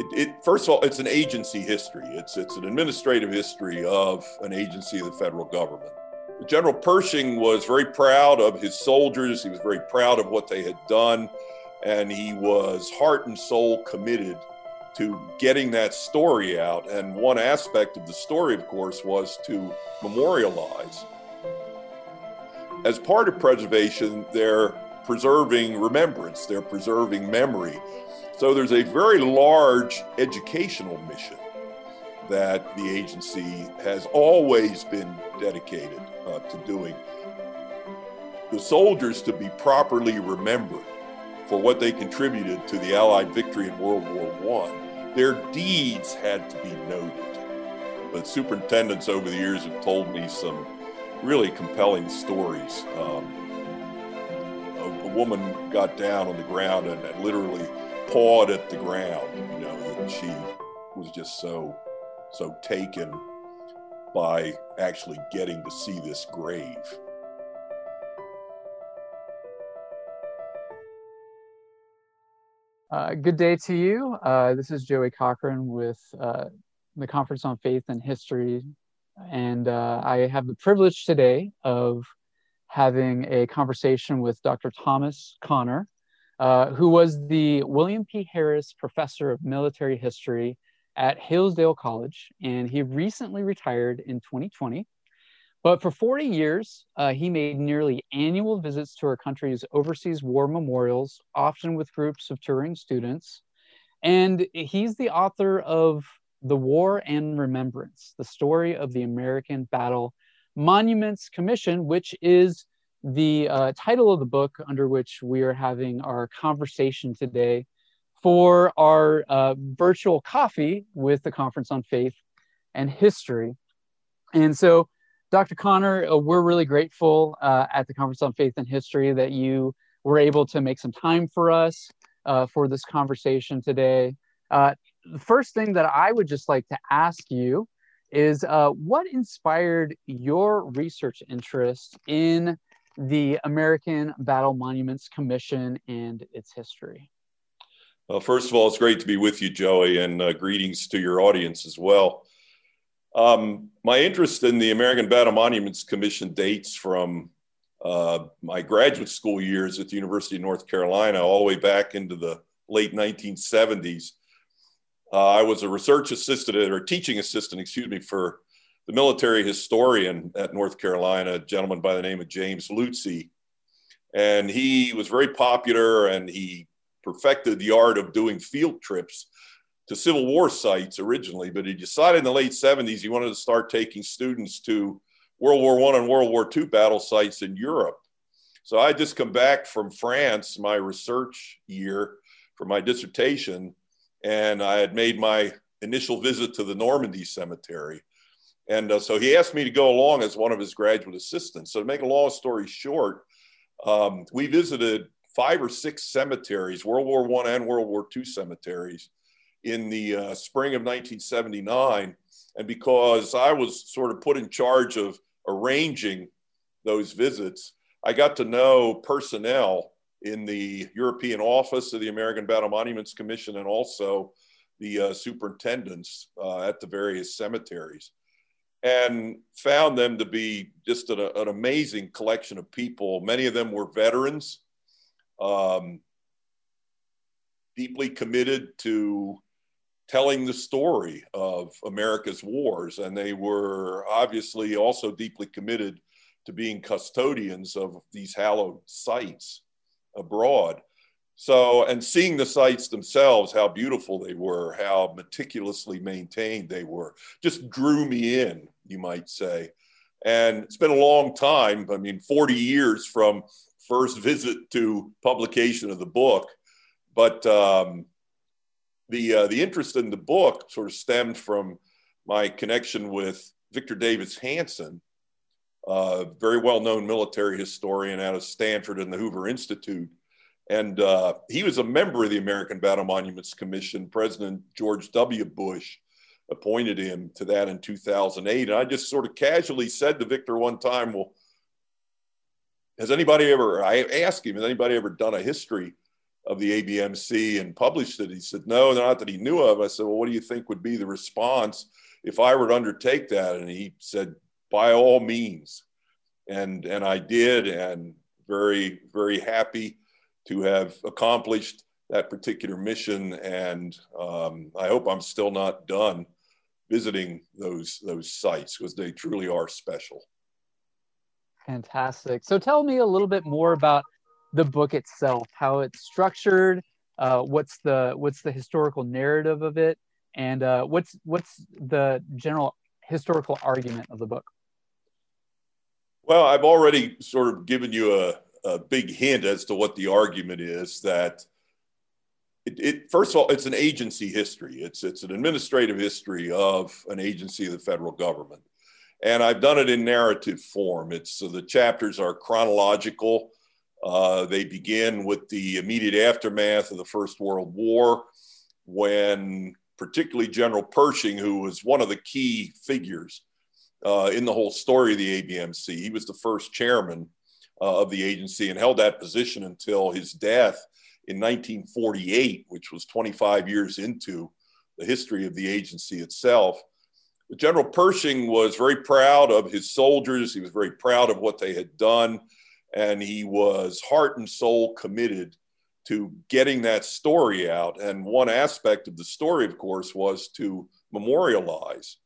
it, it, first of all, it's an agency history. It's it's an administrative history of an agency of the federal government. General Pershing was very proud of his soldiers. He was very proud of what they had done, and he was heart and soul committed to getting that story out. And one aspect of the story, of course, was to memorialize. As part of preservation, they're preserving remembrance, they're preserving memory. So there's a very large educational mission that the agency has always been dedicated uh, to doing. The soldiers to be properly remembered for what they contributed to the Allied victory in World War I. Their deeds had to be noted. But superintendents over the years have told me some really compelling stories. Um, a, a, woman got down on the ground and, and literally pawed at the ground, you know, that she was just so, so taken by actually getting to see this grave. Uh, good day to you. Uh, this is Joey Cochran with uh, the Conference on Faith and History. And uh, I have the privilege today of having a conversation with Dr. Thomas Conner, uh, who was the William P. Harris Professor of Military History at Hillsdale College, and he recently retired in 2020. But for 40 years, uh, he made nearly annual visits to our country's overseas war memorials, often with groups of touring students. And he's the author of The War and Remembrance, the story of the American Battle Monuments Commission, which is the uh, title of the book under which we are having our conversation today for our uh, virtual coffee with the Conference on Faith and History. And so, Dr. Conner, uh, we're really grateful uh, at the Conference on Faith and History that you were able to make some time for us uh, for this conversation today. Uh, the first thing that I would just like to ask you is what inspired your research interest in the American Battle Monuments Commission and its history? Well, first of all, it's great to be with you, Joey, and uh, greetings to your audience as well. Um, my interest in the American Battle Monuments Commission dates from uh, my graduate school years at the University of North Carolina all the way back into the late 1970s. Uh, I was a research assistant or teaching assistant, excuse me, for the military historian at North Carolina, a gentleman by the name of James Leutze. And he was very popular and he perfected the art of doing field trips to Civil War sites originally, but he decided in the late 70s he wanted to start taking students to World War One and World War II battle sites in Europe. So I just come back from France, my research year for my dissertation, and I had made my initial visit to the Normandy Cemetery. And uh, so he asked me to go along as one of his graduate assistants. So to make a long story short, um, we visited five or six cemeteries, World War One and World War II cemeteries, in the uh, spring of 1979. And because I was sort of put in charge of arranging those visits, I got to know personnel in the European office of the American Battle Monuments Commission and also the uh, superintendents uh, at the various cemeteries and found them to be just an, an amazing collection of people. Many of them were veterans, um, deeply committed to telling the story of America's wars. And they were obviously also deeply committed to being custodians of these hallowed sites abroad. So, and seeing the sites themselves, how beautiful they were, how meticulously maintained they were, just drew me in, you might say. And it's been a long time. I mean, 40 years from first visit to publication of the book. But um, the, uh, the interest in the book sort of stemmed from my connection with Victor Davis Hanson, a very well known military historian out of Stanford and the Hoover Institute and uh, he was a member of the American Battle Monuments Commission. President George W. Bush appointed him to that in 2008. And I just sort of casually said to Victor one time, Well, has anybody ever, I asked him, has anybody ever done a history of the ABMC and published it. He said, no, not that he knew of. I said, well, what do you think would be the response if I were to undertake that? And he said, by all means. And, and I did, and very, very happy to have accomplished that particular mission. And um, I hope I'm still not done visiting those, those sites because they truly are special. Fantastic. So tell me a little bit more about the book itself, how it's structured, uh, what's the what's the historical narrative of it, and uh, what's what's the general historical argument of the book. Well, I've already sort of given you a, a big hint as to what the argument is. That it, it, first of all, it's an agency history. It's it's an administrative history of an agency of the federal government, and I've done it in narrative form. It's so the chapters are chronological uh, they begin with the immediate aftermath of the First World War, when particularly General Pershing, who was one of the key figures uh, in the whole story of the ABMC, he was the first chairman uh, of the agency and held that position until his death in 1948, which was 25 years into the history of the agency itself. General Pershing was very proud of his soldiers. He was very proud of what they had done and he was heart and soul committed to getting that story out. And one aspect of the story, of course, was to memorialize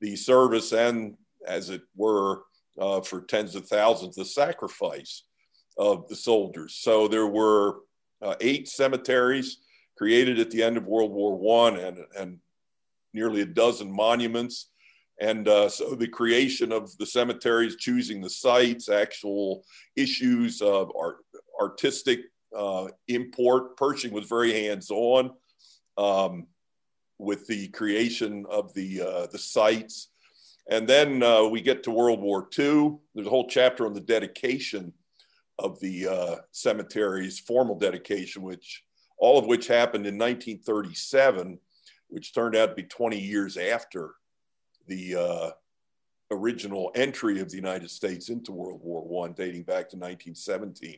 the service and, as it were, uh, for tens of thousands, the sacrifice of the soldiers. So there were uh, eight cemeteries created at the end of World War One, and, and nearly a dozen monuments and uh, so the creation of the cemeteries, choosing the sites, actual issues of art, artistic uh, import. Pershing was very hands-on um, with the creation of the, uh, the sites. And then uh, we get to World War II. There's a whole chapter on the dedication of the uh, cemeteries, formal dedication, which all of which happened in 1937, which turned out to be 20 years after the uh, original entry of the United States into World War One, dating back to 1917.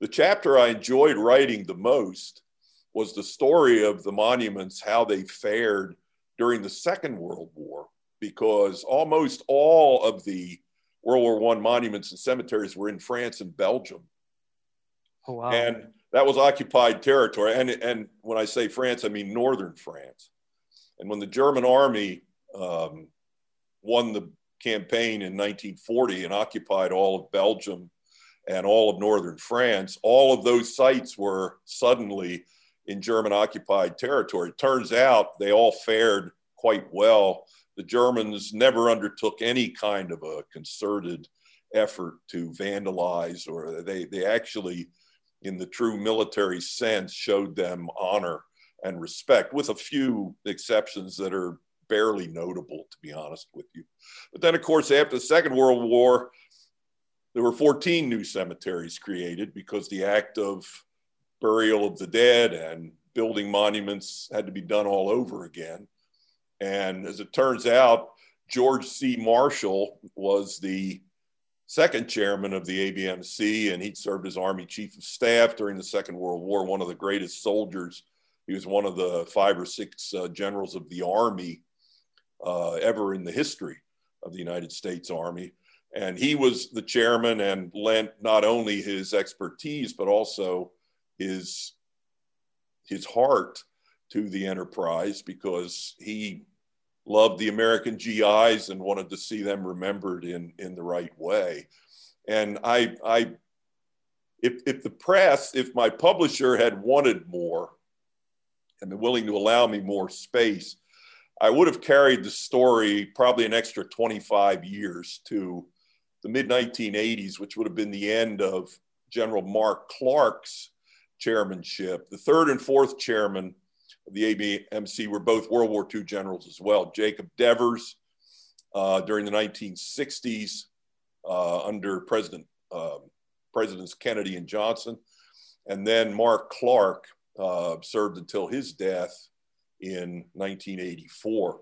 The chapter I enjoyed writing the most was the story of the monuments, how they fared during the Second World War, because almost all of the World War One monuments and cemeteries were in France and Belgium. Oh, wow. And that was occupied territory. And, and when I say France, I mean northern France. And when the German army um, won the campaign in 1940 and occupied all of Belgium and all of northern France, all of those sites were suddenly in German occupied territory. It turns out they all fared quite well. The Germans never undertook any kind of a concerted effort to vandalize, or they, they actually, in the true military sense, showed them honor and respect, with a few exceptions that are barely notable, to be honest with you. But then, of course, after the Second World War, there were 14 new cemeteries created because the act of burial of the dead and building monuments had to be done all over again. And as it turns out, George C. Marshall was the second chairman of the ABMC, and he served as Army Chief of Staff during the Second World War, one of the greatest soldiers. He was one of the five or six uh, generals of the Army uh, ever in the history of the United States Army. And he was the chairman and lent not only his expertise, but also his, his heart to the enterprise because he loved the American GIs and wanted to see them remembered in, in the right way. And I, I if, if the press, if my publisher had wanted more and been willing to allow me more space, I would have carried the story probably an extra 25 years to the mid 1980s, which would have been the end of General Mark Clark's chairmanship. The third and fourth chairman of the ABMC were both World War II generals as well. Jacob Devers uh, during the 1960s uh, under President uh, Presidents Kennedy and Johnson, and then Mark Clark uh, served until his death in 1984.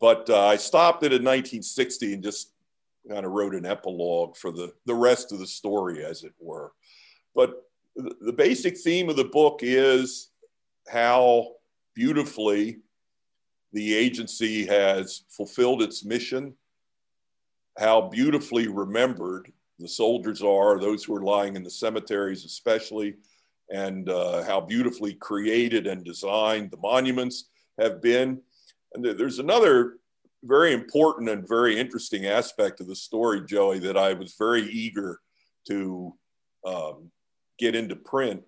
But uh, I stopped it in 1960 and just kind of wrote an epilogue for the, the rest of the story, as it were. But the basic theme of the book is how beautifully the agency has fulfilled its mission, how beautifully remembered the soldiers are, those who are lying in the cemeteries, especially, and uh, how beautifully created and designed the monuments have been. And there's another very important and very interesting aspect of the story, Joey, that I was very eager to um, get into print.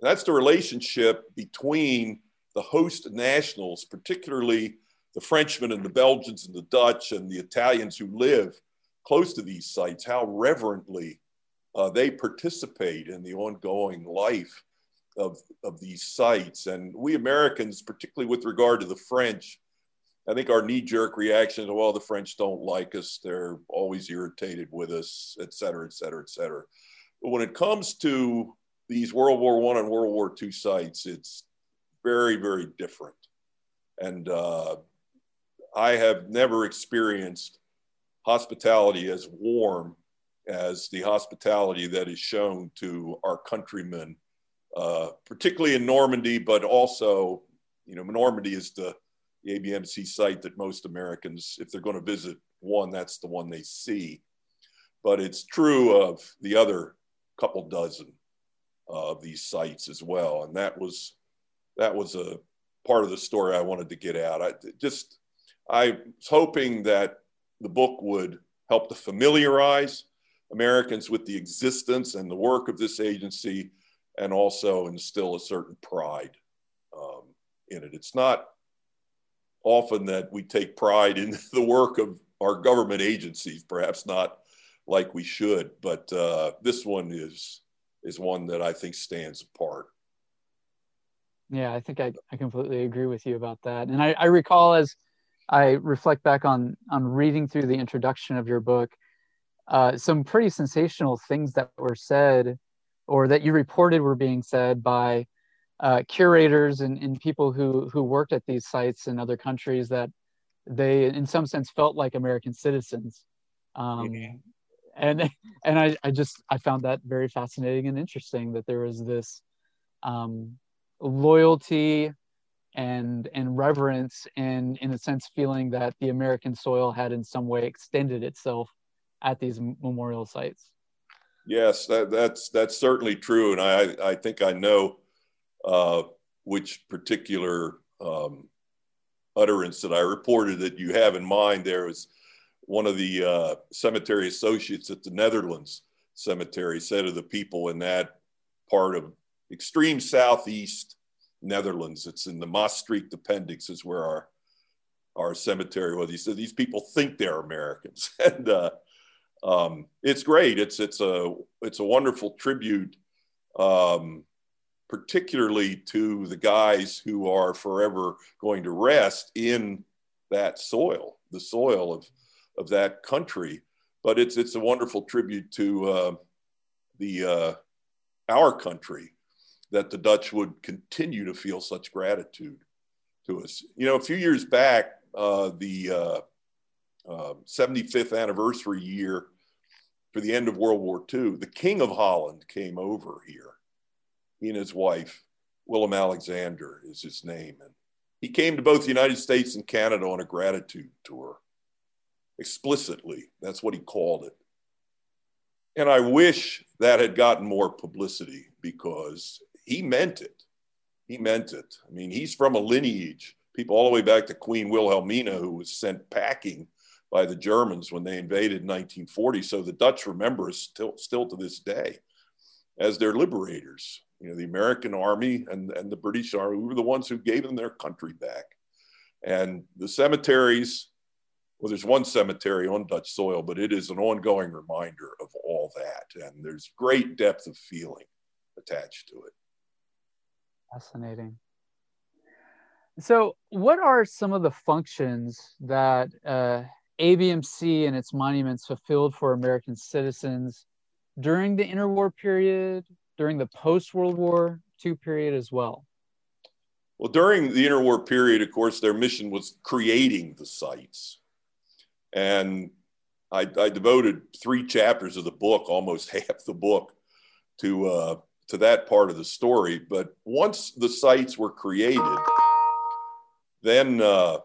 And that's the relationship between the host nationals, particularly the Frenchmen and the Belgians and the Dutch and the Italians who live close to these sites, how reverently uh, they participate in the ongoing life of, of these sites. And we Americans, particularly with regard to the French, I think our knee jerk reaction is, well, the French don't like us. They're always irritated with us, et cetera, et cetera, et cetera. But when it comes to these World War One and World War II sites, it's very, very different. And uh, I have never experienced hospitality as warm as the hospitality that is shown to our countrymen, uh, particularly in Normandy, but also, you know, Normandy is the, the ABMC site that most Americans, if they're going to visit one, that's the one they see. But it's true of the other couple dozen of these sites as well. And that was that was a part of the story I wanted to get out. I just I was hoping that the book would help to familiarize Americans with the existence and the work of this agency and also instill a certain pride um, in it. It's not often that we take pride in the work of our government agencies, perhaps not like we should, but uh, this one is is one that I think stands apart. Yeah, I think I, I completely agree with you about that. And I, I recall as I reflect back on on reading through the introduction of your book, uh, some pretty sensational things that were said or that you reported were being said by uh, curators and, and people who who worked at these sites in other countries that they in some sense felt like American citizens. Um, yeah. And and I, I just I found that very fascinating and interesting that there was this um, loyalty and and reverence and in a sense feeling that the American soil had in some way extended itself at these memorial sites. Yes, that, that's that's certainly true, and I I think I know uh, which particular um, utterance that I reported that you have in mind. There was one of the uh, cemetery associates at the Netherlands cemetery said of the people in that part of extreme southeast Netherlands. It's in the Maastricht appendix is where our our cemetery was. He said these people think they're Americans, and uh, um, it's great. It's it's a it's a wonderful tribute, um, particularly to the guys who are forever going to rest in that soil, the soil of of that country. But it's it's a wonderful tribute to uh, the uh, our country that the Dutch would continue to feel such gratitude to us. You know, a few years back, uh, the uh, uh, 75th anniversary year for the end of World War II, the King of Holland came over here. He and his wife, Willem Alexander is his name. And he came to both the United States and Canada on a gratitude tour. Explicitly, that's what he called it. And I wish that had gotten more publicity because he meant it. He meant it. I mean, he's from a lineage, people all the way back to Queen Wilhelmina, who was sent packing by the Germans when they invaded in 1940. So the Dutch remember us still, still to this day as their liberators. You know, the American army and, and the British army we were the ones who gave them their country back. And the cemeteries, well, there's one cemetery on Dutch soil, but it is an ongoing reminder of all that. And there's great depth of feeling attached to it. Fascinating. So, what are some of the functions that uh, ABMC and its monuments fulfilled for American citizens during the interwar period, during the post World War II period as well? Well, during the interwar period, of course, their mission was creating the sites. And I, I devoted three chapters of the book, almost half the book, to uh, to that part of the story. But once the sites were created, then uh,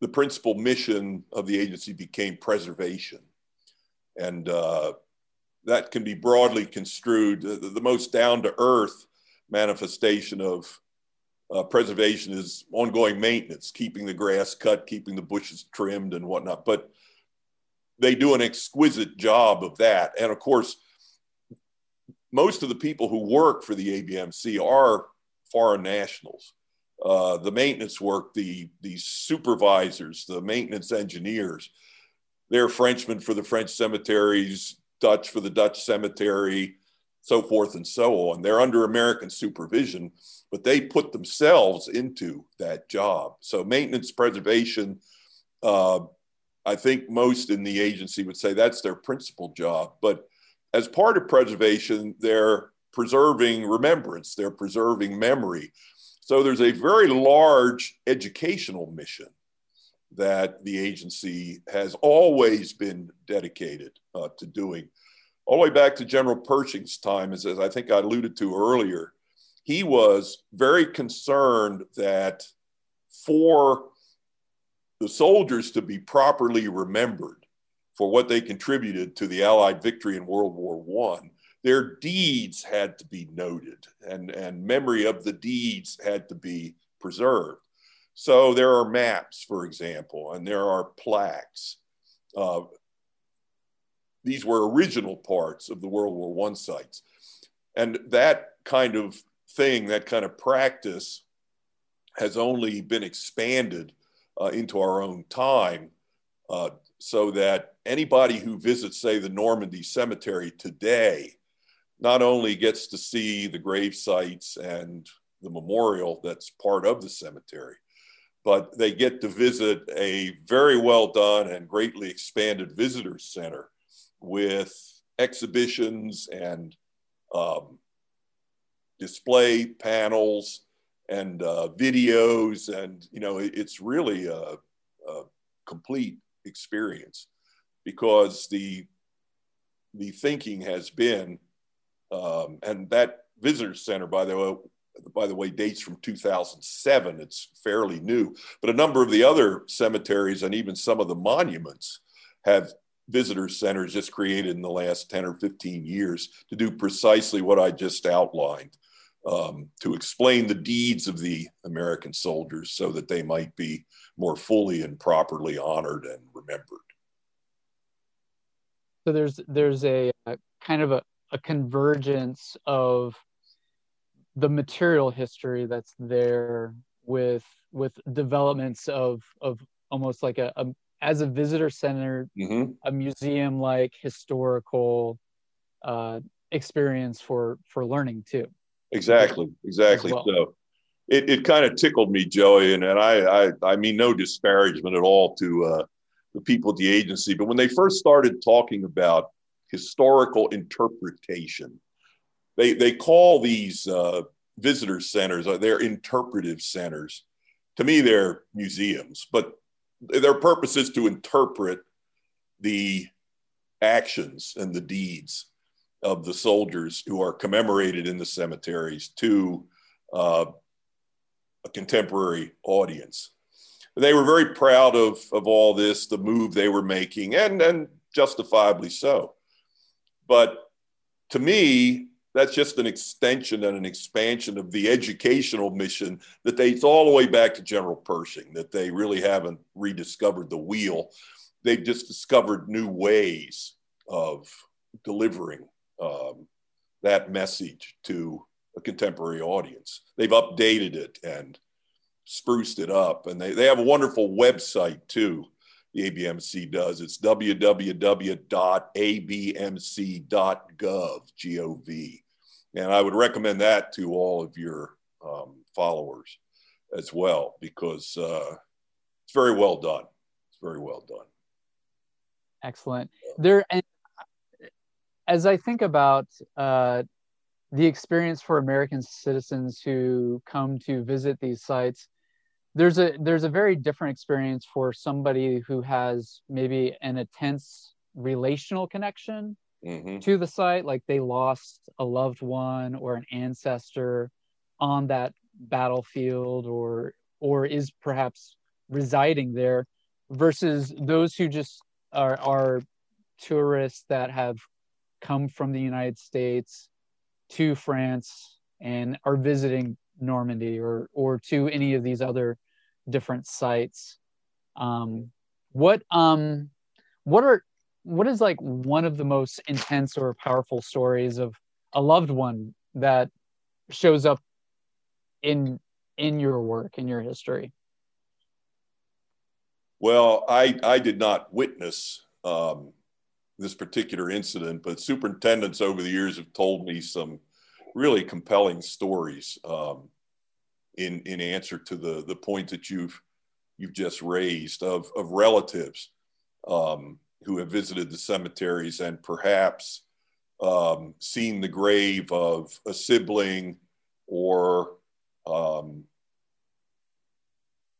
the principal mission of the agency became preservation. And uh, that can be broadly construed. The, the most down to earth manifestation of uh, preservation is ongoing maintenance, keeping the grass cut, keeping the bushes trimmed, and whatnot. But they do an exquisite job of that. And of course, most of the people who work for the ABMC are foreign nationals. Uh, the maintenance work, the, the supervisors, the maintenance engineers, they're Frenchmen for the French cemeteries, Dutch for the Dutch cemetery, so forth and so on. They're under American supervision, but they put themselves into that job. So maintenance preservation, uh, I think most in the agency would say that's their principal job. But as part of preservation, they're preserving remembrance, they're preserving memory. So there's a very large educational mission that the agency has always been dedicated uh, to doing. All the way back to General Pershing's time, as, as I think I alluded to earlier, he was very concerned that for the soldiers to be properly remembered for what they contributed to the Allied victory in World War I, their deeds had to be noted and, and memory of the deeds had to be preserved. So there are maps, for example, and there are plaques. Uh, these were original parts of the World War I sites. And that kind of thing, that kind of practice has only been expanded uh, into our own time uh, so that anybody who visits, say, the Normandy Cemetery today not only gets to see the grave sites and the memorial that's part of the cemetery, but they get to visit a very well done and greatly expanded visitor center with exhibitions and um, display panels and uh, videos. And you know it's really a, a, complete experience because the the thinking has been um, and that visitor center by the way by the way dates from 2007 it's fairly new but a number of the other cemeteries and even some of the monuments have visitor centers just created in the last 10 or 15 years to do precisely what I just outlined um, to explain the deeds of the American soldiers so that they might be more fully and properly honored and remembered. So there's there's a, a kind of a, a convergence of the material history that's there with with developments of of almost like a, a as a visitor center, mm-hmm. a museum like historical uh, experience for for learning too. Exactly, exactly. Well. So it, it kind of tickled me, Joey, and, and I, I I mean no disparagement at all to uh, the people at the agency, but when they first started talking about historical interpretation, they they call these uh, visitor centers uh, they're interpretive centers. To me, they're museums, but their purpose is to interpret the actions and the deeds of the soldiers who are commemorated in the cemeteries to uh, a contemporary audience. They were very proud of, of all this, the move they were making, and, and justifiably so. But to me, that's just an extension and an expansion of the educational mission that dates all the way back to General Pershing, that they really haven't rediscovered the wheel. They've just discovered new ways of delivering um, that message to a contemporary audience. They've updated it and spruced it up. And they, they have a wonderful website too, the ABMC does. It's www.abmc.gov, G-O-V. And I would recommend that to all of your um, followers as well, because uh, it's very well done. It's very well done. Excellent. There, and as I think about uh, the experience for American citizens who come to visit these sites, there's a there's a very different experience for somebody who has maybe an intense relational connection mm-hmm. to the site, like they lost a loved one or an ancestor on that battlefield or or is perhaps residing there versus those who just are are tourists that have come from the United States to France and are visiting Normandy or or to any of these other different sites. Um, what um what are what is like one of the most intense or powerful stories of a loved one that shows up in in your work in your history well i i did not witness um, this particular incident but superintendents over the years have told me some really compelling stories um, in in answer to the the point that you've you've just raised of of relatives um, who have visited the cemeteries and perhaps um, seen the grave of a sibling or um,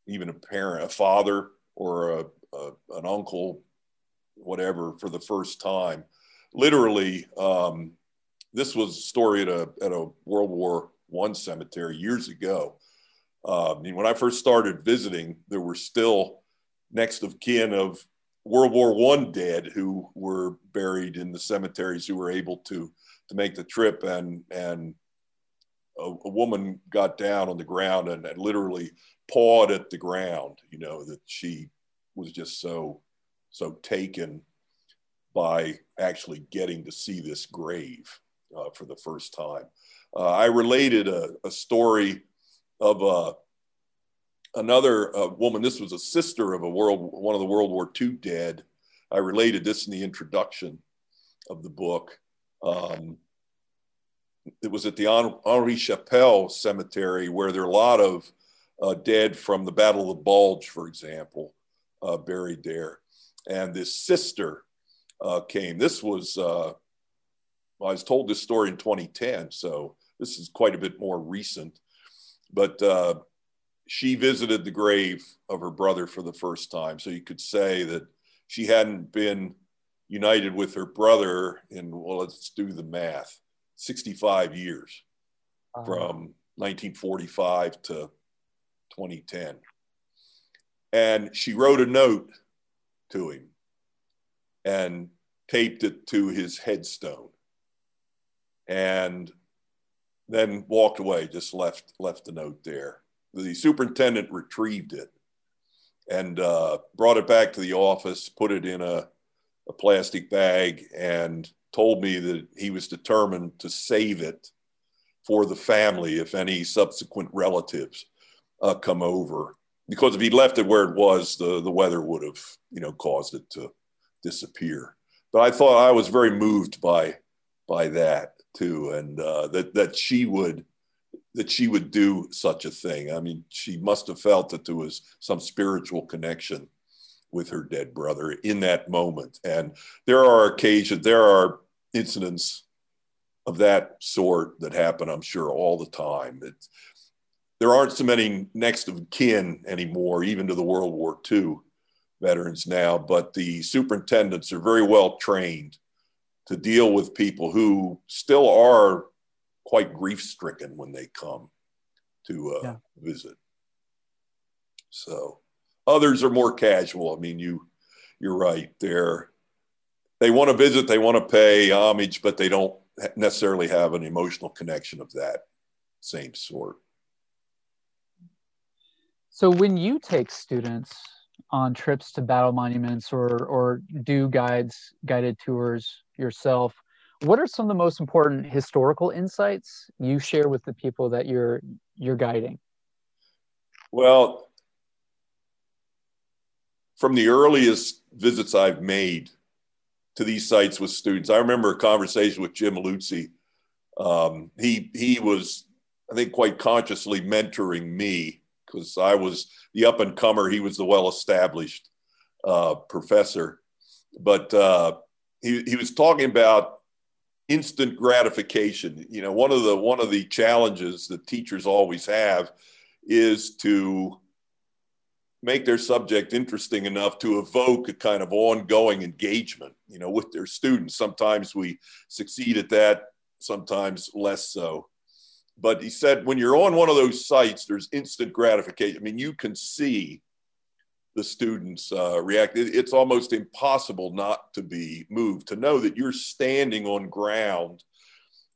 even a parent, a father or a, a, an uncle, whatever, for the first time. Literally, um, this was a story at a, at a World War One cemetery years ago. Uh, I mean, when I first started visiting, there were still next of kin of World War One dead who were buried in the cemeteries who were able to to make the trip, and and a, a woman got down on the ground and, and literally pawed at the ground. You know that she was just so so taken by actually getting to see this grave uh, for the first time. Uh, I related a, a story of a another uh, woman, this was a sister of a world, one of the World War II dead. I related this in the introduction of the book. Um, it was at the Henri Chapelle Cemetery where there are a lot of uh, dead from the Battle of the Bulge, for example, uh, buried there. And this sister uh, came. This was, uh, I was told this story in 2010, so this is quite a bit more recent. But uh, she visited the grave of her brother for the first time. So you could say that she hadn't been united with her brother in, well, let's do the math, 65 years uh-huh. from 1945 to 2010. And she wrote a note to him and taped it to his headstone and then walked away, just left, left the note there the superintendent retrieved it and uh, brought it back to the office, put it in a, a plastic bag, and told me that he was determined to save it for the family if any subsequent relatives uh, come over. Because if he left it where it was, the, the weather would have, you know, caused it to disappear. But I thought I was very moved by by that too, and uh, that that she would that she would do such a thing. I mean, she must have felt that there was some spiritual connection with her dead brother in that moment. And there are occasions, there are incidents of that sort that happen, I'm sure, all the time. There aren't so many next of kin anymore, even to the World War II veterans now, but the superintendents are very well trained to deal with people who still are quite grief stricken when they come to uh, yeah. visit. So others are more casual. I mean, you you're right. They're they want to visit, they want to pay homage, but they don't necessarily have an emotional connection of that same sort. So when you take students on trips to battle monuments or or do guides guided tours yourself, what are some of the most important historical insights you share with the people that you're you're guiding? Well from the earliest visits i've made to these sites with students i remember a conversation with jim Leutze. Um, he he was i think quite consciously mentoring me because i was the up and comer he was the well established uh, professor. But uh, he, he was talking about instant gratification. You know, one of the one of the challenges that teachers always have is to make their subject interesting enough to evoke a kind of ongoing engagement, you know, with their students. Sometimes we succeed at that, sometimes less so. But he said, when you're on one of those sites, there's instant gratification. I mean, you can see the students uh, react. It's almost impossible not to be moved, to know that you're standing on ground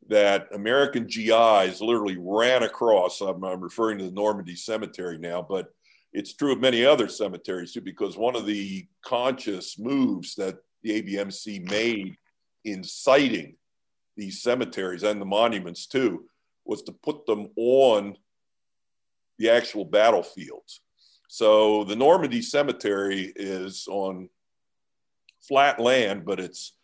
that American GIs literally ran across. I'm, I'm referring to the Normandy Cemetery now, but it's true of many other cemeteries too, because one of the conscious moves that the ABMC made in siting these cemeteries and the monuments too was to put them on the actual battlefields. So the Normandy Cemetery is on flat land, but it's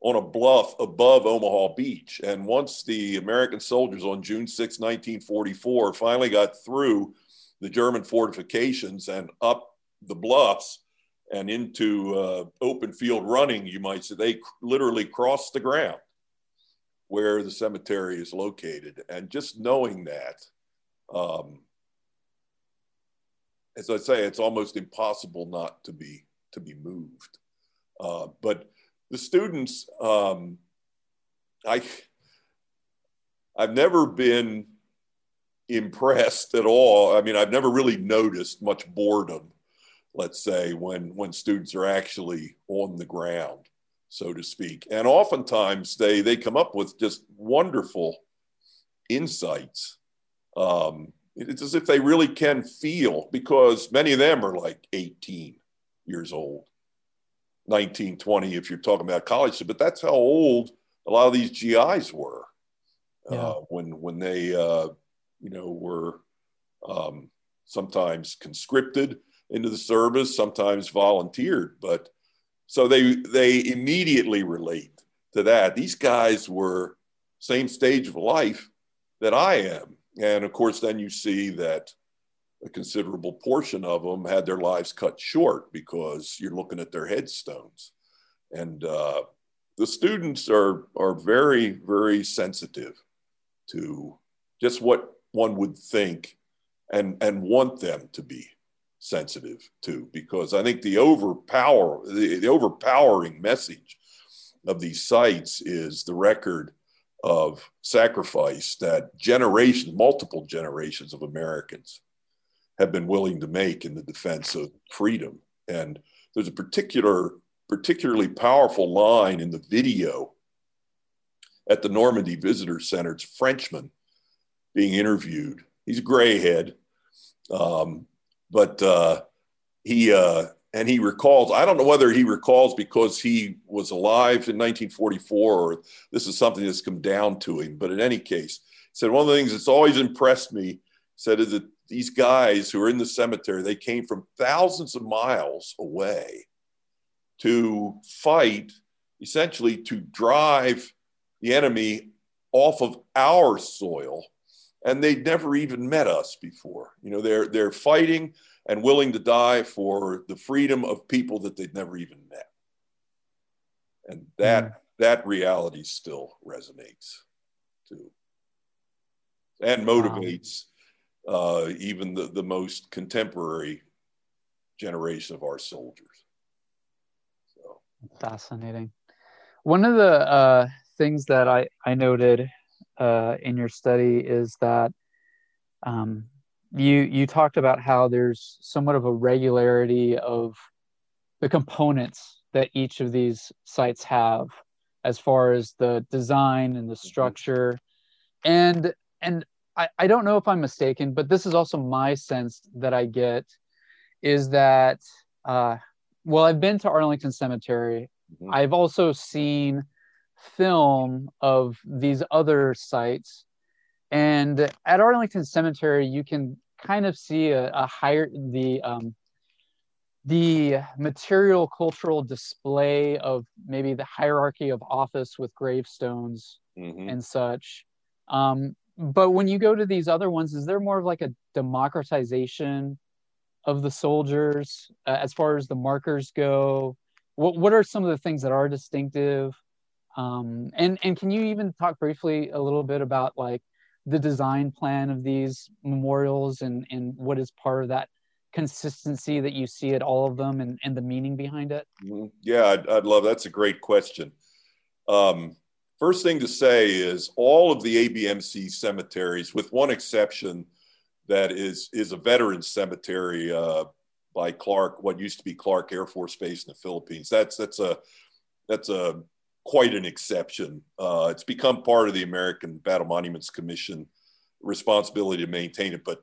on a bluff above Omaha Beach. And once the American soldiers on June 6, 1944, finally got through the German fortifications and up the bluffs and into uh, open field running, you might say, they literally crossed the ground where the cemetery is located. And just knowing that, um, as I say, it's almost impossible not to be to be moved. Uh, but the students, um, I, I've never been impressed at all. I mean, I've never really noticed much boredom, let's say, when when students are actually on the ground, so to speak. And oftentimes they they come up with just wonderful insights. Um, it's as if they really can feel because many of them are like 18 years old 19, 20 if you're talking about college. But that's how old a lot of these GIs were yeah. uh, when when they uh, you know were um, sometimes conscripted into the service, sometimes volunteered. But so they they immediately relate to that. These guys were same stage of life that I am, and of course, then you see that a considerable portion of them had their lives cut short because you're looking at their headstones. And uh, the students are, are very, very sensitive to just what one would think and, and want them to be sensitive to, because I think the overpower, the, the overpowering message of these sites is the record of sacrifice that generations, multiple generations of Americans have been willing to make in the defense of freedom. And there's a particular, particularly powerful line in the video at the Normandy Visitor Center. It's a Frenchman being interviewed. He's a gray head, um, but uh, he uh, and he recalls. I don't know whether he recalls because he was alive in 1944 or this is something that's come down to him. But in any case, he said one of the things that's always impressed me said is that these guys who are in the cemetery, they came from thousands of miles away to fight, essentially to drive the enemy off of our soil. And they'd never even met us before. You know, they're, they're fighting and willing to die for the freedom of people that they'd never even met. And that, mm. that reality still resonates too and motivates uh, even the, the most contemporary generation of our soldiers. So fascinating. One of the uh, things that I, I noted uh, in your study is that um, you you talked about how there's somewhat of a regularity of the components that each of these sites have as far as the design and the mm-hmm. structure and and I, I don't know if I'm mistaken, but this is also my sense that I get is that, uh, well, I've been to Arlington Cemetery. Mm-hmm. I've also seen film of these other sites. And at Arlington Cemetery, you can kind of see a, a higher, the, um, the material cultural display of maybe the hierarchy of office with gravestones mm-hmm. and such. Um, but when you go to these other ones is there more of like a democratization of the soldiers uh, as far as the markers go what, what are some of the things that are distinctive um, and and can you even talk briefly a little bit about like the design plan of these memorials and and what is part of that consistency that you see at all of them and, and the meaning behind it? Mm-hmm. Yeah, I'd, I'd, love that's a great question. Um, first thing to say is all of the ABMC cemeteries, with one exception, that is is a veteran cemetery uh, by Clark, what used to be Clark Air Force Base in the Philippines. That's that's a that's a quite an exception. Uh, it's become part of the American Battle Monuments Commission responsibility to maintain it, but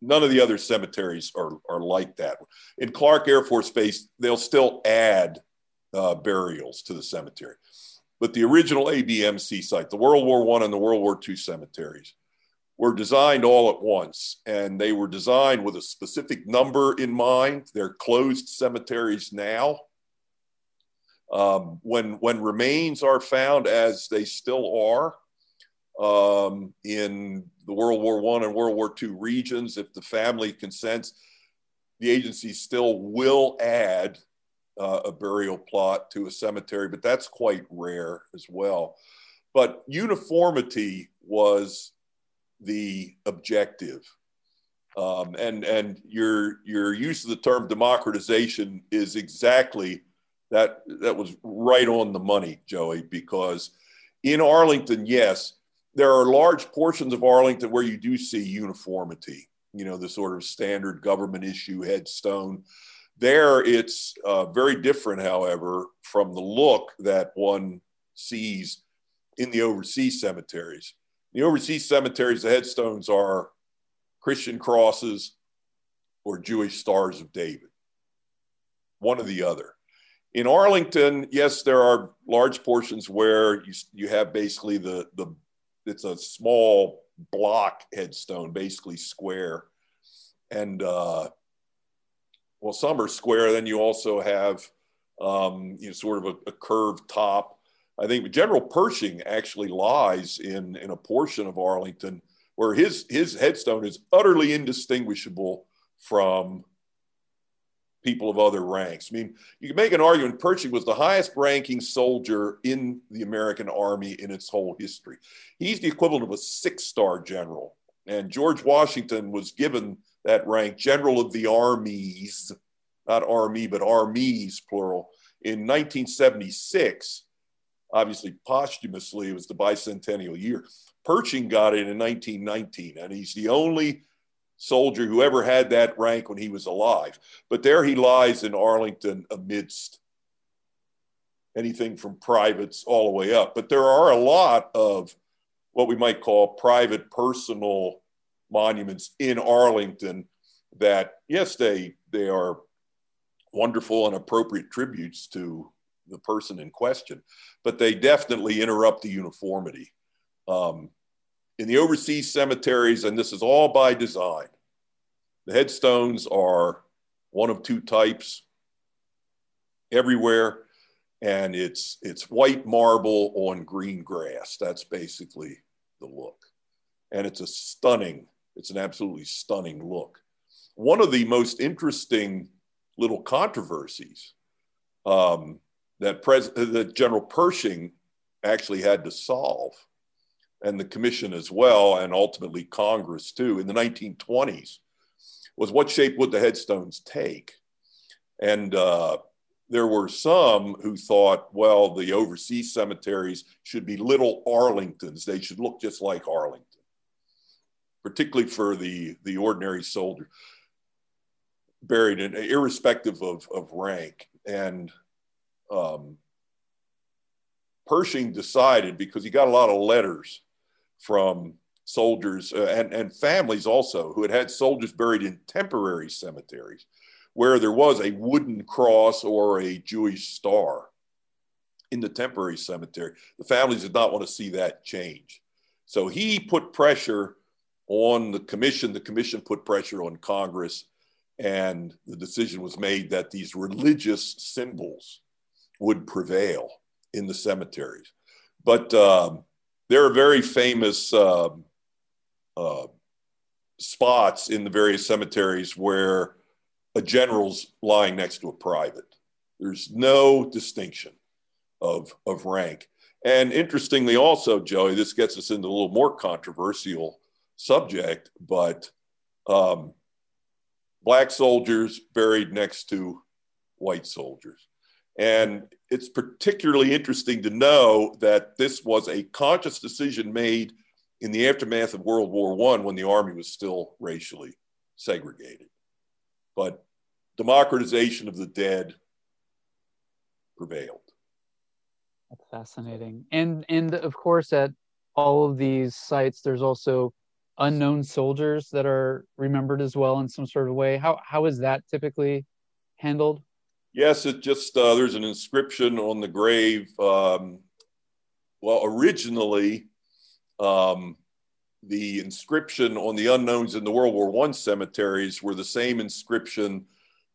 none of the other cemeteries are, are like that. In Clark Air Force Base, they'll still add uh, burials to the cemetery. But the original ABMC site, the World War One and the World War II cemeteries, were designed all at once, and they were designed with a specific number in mind. They're closed cemeteries now. Um, when when remains are found, as they still are, um, in the World War One and World War II regions, if the family consents, the agency still will add uh, a burial plot to a cemetery, but that's quite rare as well. But uniformity was the objective. Um, and and your your use of the term democratization is exactly that that was right on the money, Joey, because in Arlington, yes, there are large portions of Arlington where you do see uniformity, you know, the sort of standard government issue headstone. There, it's uh, very different, however, from the look that one sees in the overseas cemeteries. The overseas cemeteries, the headstones are Christian crosses or Jewish stars of David, one or the other. In Arlington, yes, there are large portions where you, you have basically the, the it's a small block headstone, basically square, and uh, well, some are square. Then you also have um, you know sort of a, a curved top I think General Pershing actually lies in, in a portion of Arlington where his, his headstone is utterly indistinguishable from people of other ranks. I mean, you can make an argument Pershing was the highest ranking soldier in the American Army in its whole history. He's the equivalent of a six star general. And George Washington was given that rank, General of the Armies, not Army, but Armies, plural, in 1976 obviously posthumously, it was the bicentennial year. Pershing got it in 1919, and he's the only soldier who ever had that rank when he was alive. But there he lies in Arlington amidst anything from privates all the way up. But there are a lot of what we might call private personal monuments in Arlington that, yes, they, they are wonderful and appropriate tributes to the person in question, but they definitely interrupt the uniformity. Um, in the overseas cemeteries, and this is all by design, the headstones are one of two types everywhere, and it's it's white marble on green grass. That's basically the look, and it's a stunning. It's an absolutely stunning look. One of the most interesting little controversies um, that, Pres- that General Pershing actually had to solve, and the commission as well, and ultimately Congress too, in the 1920s, was what shape would the headstones take? And uh, there were some who thought, well, the overseas cemeteries should be little Arlingtons. They should look just like Arlington, particularly for the, the ordinary soldier buried in, irrespective of, of rank. And um, Pershing decided because he got a lot of letters from soldiers uh, and, and families also who had had soldiers buried in temporary cemeteries where there was a wooden cross or a Jewish star in the temporary cemetery. The families did not want to see that change. So he put pressure on the commission. The commission put pressure on Congress, and the decision was made that these religious symbols would prevail in the cemeteries. But um, there are very famous uh, uh, spots in the various cemeteries where a general's lying next to a private. There's no distinction of, of rank. And interestingly, also, Joey, this gets us into a little more controversial subject, but um, black soldiers buried next to white soldiers. And it's particularly interesting to know that this was a conscious decision made in the aftermath of World War I when the Army was still racially segregated. But democratization of the dead prevailed. That's fascinating. And and of course at all of these sites there's also unknown soldiers that are remembered as well in some sort of way. How how is that typically handled? Yes, it just uh, there's an inscription on the grave. Um, well, originally, um, the inscription on the unknowns in the World War One cemeteries were the same inscription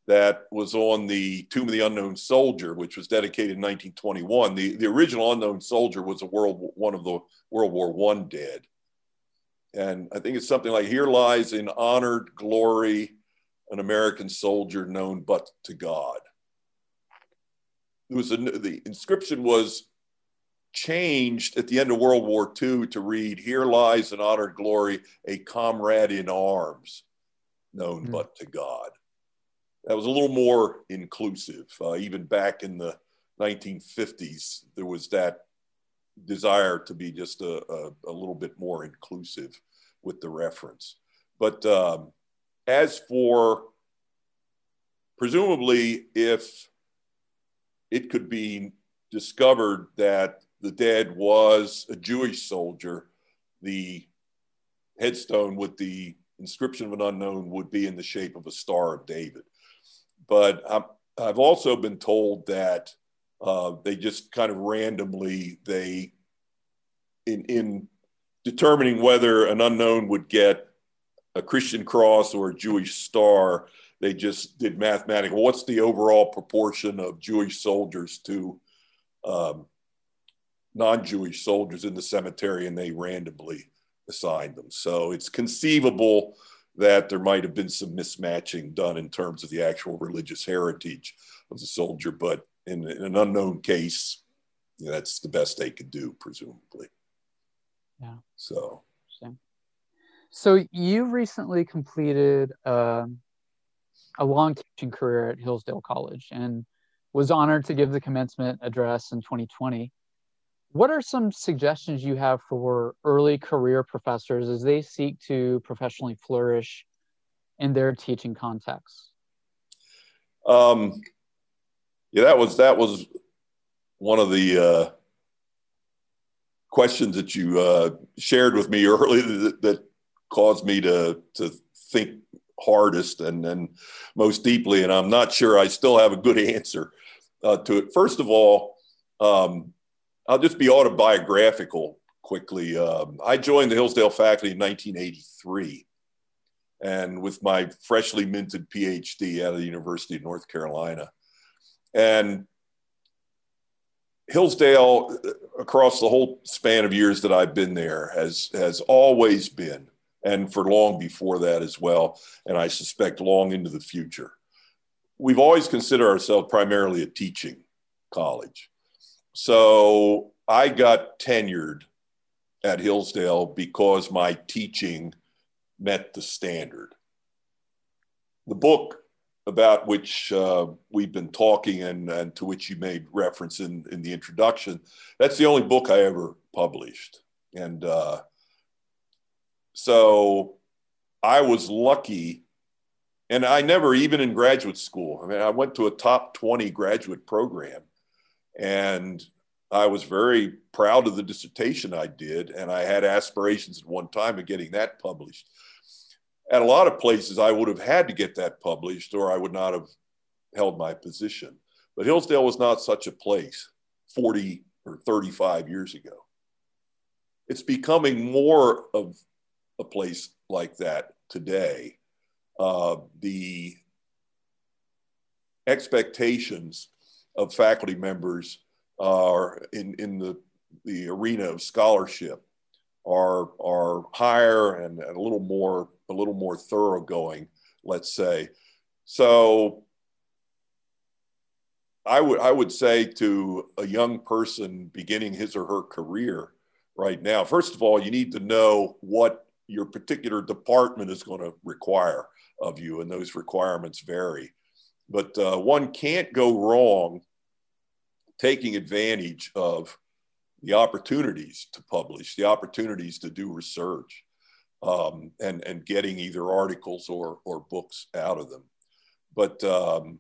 that was on the Tomb of the Unknown Soldier, which was dedicated in 1921. The, the original unknown soldier was a world one of the World War One dead, and I think it's something like "Here lies in honored glory an American soldier known but to God." It was a, the inscription was changed at the end of World War II to read, "Here lies in honored glory a comrade in arms, known mm. but to God." that was a little more inclusive. Uh, even back in the 1950s, there was that desire to be just a, a, a little bit more inclusive with the reference. But um, as for presumably, if it could be discovered that the dead was a Jewish soldier, the headstone with the inscription of an unknown would be in the shape of a Star of David. But i have also been told that uh, they just kind of randomly they in in determining whether an unknown would get a Christian cross or a Jewish star, they just did mathematical. What's the overall proportion of Jewish soldiers to um, non-Jewish soldiers in the cemetery, and they randomly assigned them. So it's conceivable that there might have been some mismatching done in terms of the actual religious heritage of the soldier, but in, in an unknown case, you know, that's the best they could do, presumably. Yeah. So. So you recently completed uh, a long teaching career at Hillsdale College and was honored to give the commencement address in 2020. What are some suggestions you have for early career professors as they seek to professionally flourish in their teaching context? Um, yeah, that was that was one of the uh, questions that you uh, shared with me earlier that, that, caused me to to think hardest and and most deeply, and I'm not sure I still have a good answer uh, to it. First of all. Um, I'll just be autobiographical quickly. Um, I joined the Hillsdale faculty in 1983, and with my freshly minted PhD out of the University of North Carolina. And Hillsdale, across the whole span of years that I've been there, has has always been, and for long before that as well, and I suspect long into the future. We've always considered ourselves primarily a teaching college. So I got tenured at Hillsdale because my teaching met the standard. The book about which uh, we've been talking and, and to which you made reference in, in the introduction, that's the only book I ever published. And uh, so I was lucky. And I never, even in graduate school, I mean, I went to a top 20 graduate program and I was very proud of the dissertation I did, and I had aspirations at one time of getting that published. At a lot of places, I would have had to get that published, or I would not have held my position. But Hillsdale was not such a place 40 or 35 years ago. It's becoming more of a place like that today. Uh, the expectations of faculty members are in, in the, the arena of scholarship are, are higher and, and a little more a little more thoroughgoing, let's say. So I would I would say to a young person beginning his or her career right now, first of all, you need to know what your particular department is going to require. of you, and those requirements vary. But uh, one can't go wrong taking advantage of the opportunities to publish, the opportunities to do research, um, and and getting either articles or or books out of them. But um,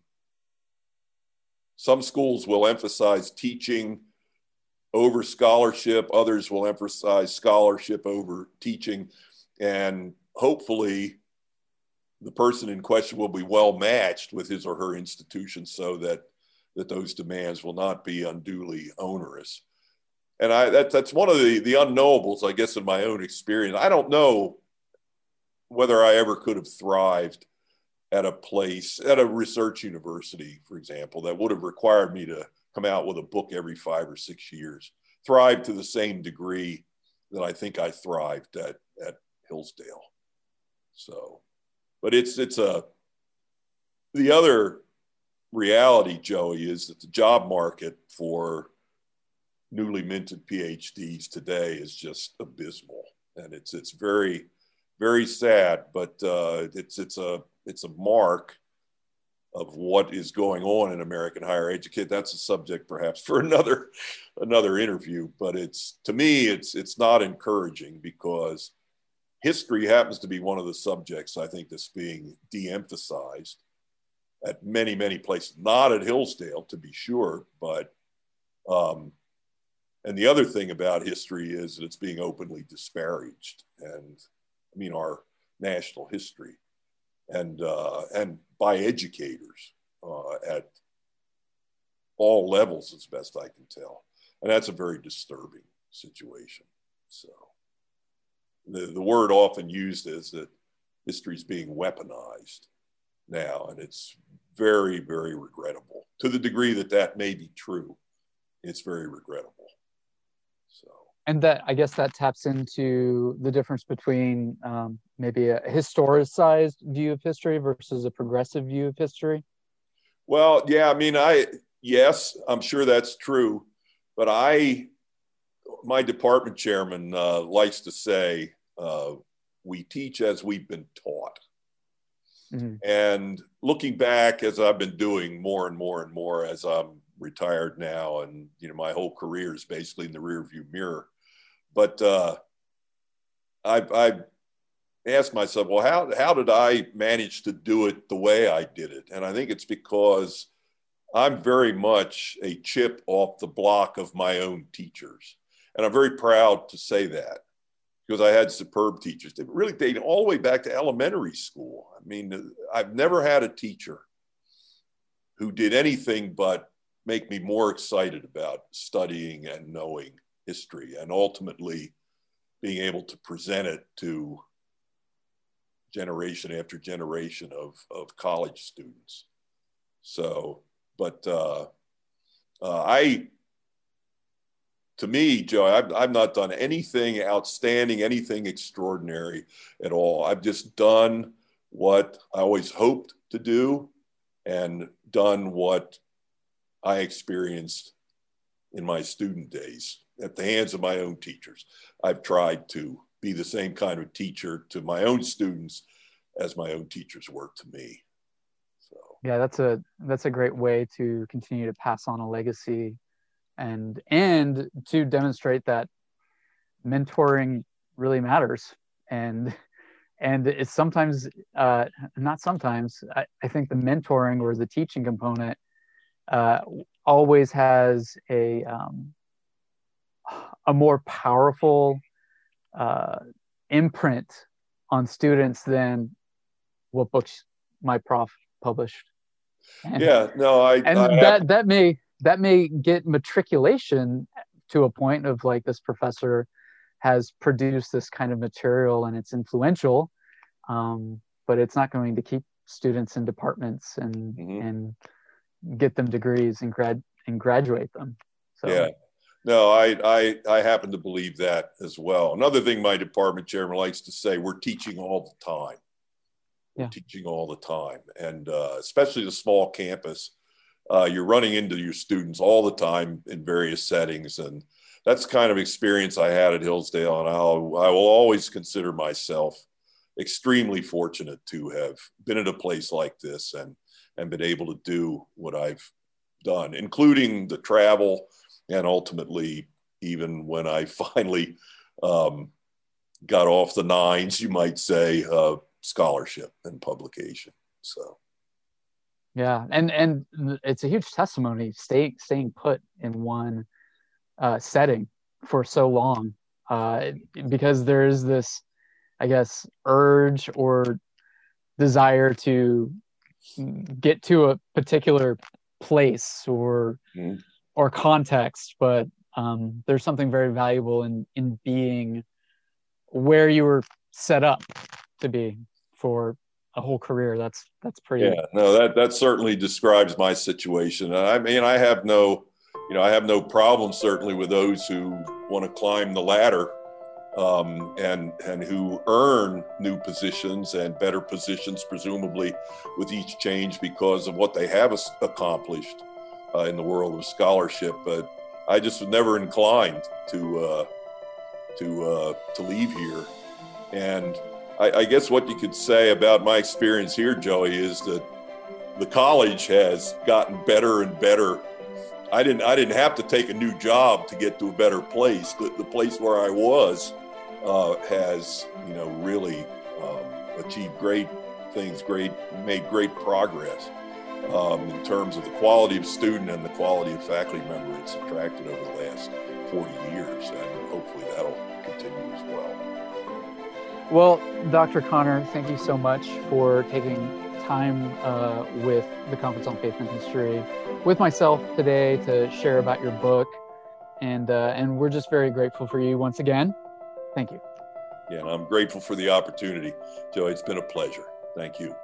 some schools will emphasize teaching over scholarship. Others will emphasize scholarship over teaching, and hopefully, the person in question will be well matched with his or her institution so that that those demands will not be unduly onerous and I that, that's one of the the unknowables, I guess, in my own experience. I don't know whether I ever could have thrived at a place at a research university, for example, that would have required me to come out with a book every five or six years. Thrive to the same degree that I think I thrived at at Hillsdale. So, but it's it's a the other reality, Joey, is that the job market for newly minted PhDs today is just abysmal, and it's it's very very sad, but uh, it's it's a it's a mark of what is going on in American higher education. That's a subject perhaps for another another interview, but it's to me it's it's not encouraging because history happens to be one of the subjects I think that's being de-emphasized at many many places. Not at Hillsdale to be sure, but um, and the other thing about history is that it's being openly disparaged, and I mean our national history, and uh, and by educators uh, at all levels, as best I can tell, and that's a very disturbing situation. So, the the word often used is that history is being weaponized now, and it's very very regrettable. To the degree that that may be true, it's very regrettable. So, and that I guess that taps into the difference between um, maybe a historicized view of history versus a progressive view of history. Well, yeah, I mean, I yes, I'm sure that's true, but I, my department chairman uh, likes to say, uh, we teach as we've been taught. Mm-hmm. And looking back, as I've been doing more and more and more as I'm retired now, and you know my whole career is basically in the rearview mirror. But uh, I, I asked myself, well, how how did I manage to do it the way I did it? And I think it's because I'm very much a chip off the block of my own teachers, and I'm very proud to say that because I had superb teachers. They really dated all the way back to elementary school. I mean, I've never had a teacher who did anything but make me more excited about studying and knowing history and ultimately being able to present it to generation after generation of, of college students. So, but uh, uh, I, to me, Joe, I've, I've not done anything outstanding, anything extraordinary at all. I've just done what I always hoped to do and done what I experienced in my student days at the hands of my own teachers. I've tried to be the same kind of teacher to my own students as my own teachers were to me. So yeah, that's a that's a great way to continue to pass on a legacy and and to demonstrate that mentoring really matters and and it's sometimes uh, not sometimes I, I think the mentoring or the teaching component uh, always has a um, a more powerful uh, imprint on students than what books my prof published. And, yeah, no, I and I, that that may that may get matriculation to a point of like this professor has produced this kind of material and it's influential, um, but it's not going to keep students in departments and mm-hmm. and get them degrees and grad and graduate them. So yeah. No, I, I I happen to believe that as well. Another thing my department chairman likes to say, we're teaching all the time. We're yeah. teaching all the time. And uh, especially the small campus, uh, you're running into your students all the time in various settings. And that's kind of experience I had at Hillsdale. And I'll, I will always consider myself extremely fortunate to have been at a place like this and and been able to do what I've done, including the travel and ultimately even when I finally um, got off the nines, you might say, uh, scholarship and publication. So, yeah, and and it's a huge testimony staying staying put in one uh, setting for so long, uh, because there is this, I guess, urge or desire to get to a particular place or mm-hmm. or context, but um, there's something very valuable in in being where you were set up to be for a whole career. That's that's pretty. Yeah, no, that that certainly describes my situation. I mean, I have no, you know, I have no problem certainly with those who want to climb the ladder um, and and who earn new positions and better positions, presumably with each change because of what they have accomplished uh, in the world of scholarship. But I just was never inclined to uh, to uh, to leave here, and I, I guess what you could say about my experience here, Joey, is that the college has gotten better and better. I didn't I didn't have to take a new job to get to a better place. The, the place where I was uh, has you know really um, achieved great things, great made great progress um, in terms of the quality of student and the quality of faculty member it's attracted over the last 40 years, and hopefully that'll. Well, Dr. Conner, thank you so much for taking time uh, with the Conference on Faith and History with myself today to share about your book. And, uh, and we're just very grateful for you once again. Thank you. Yeah, and I'm grateful for the opportunity. Joe, it's been a pleasure. Thank you.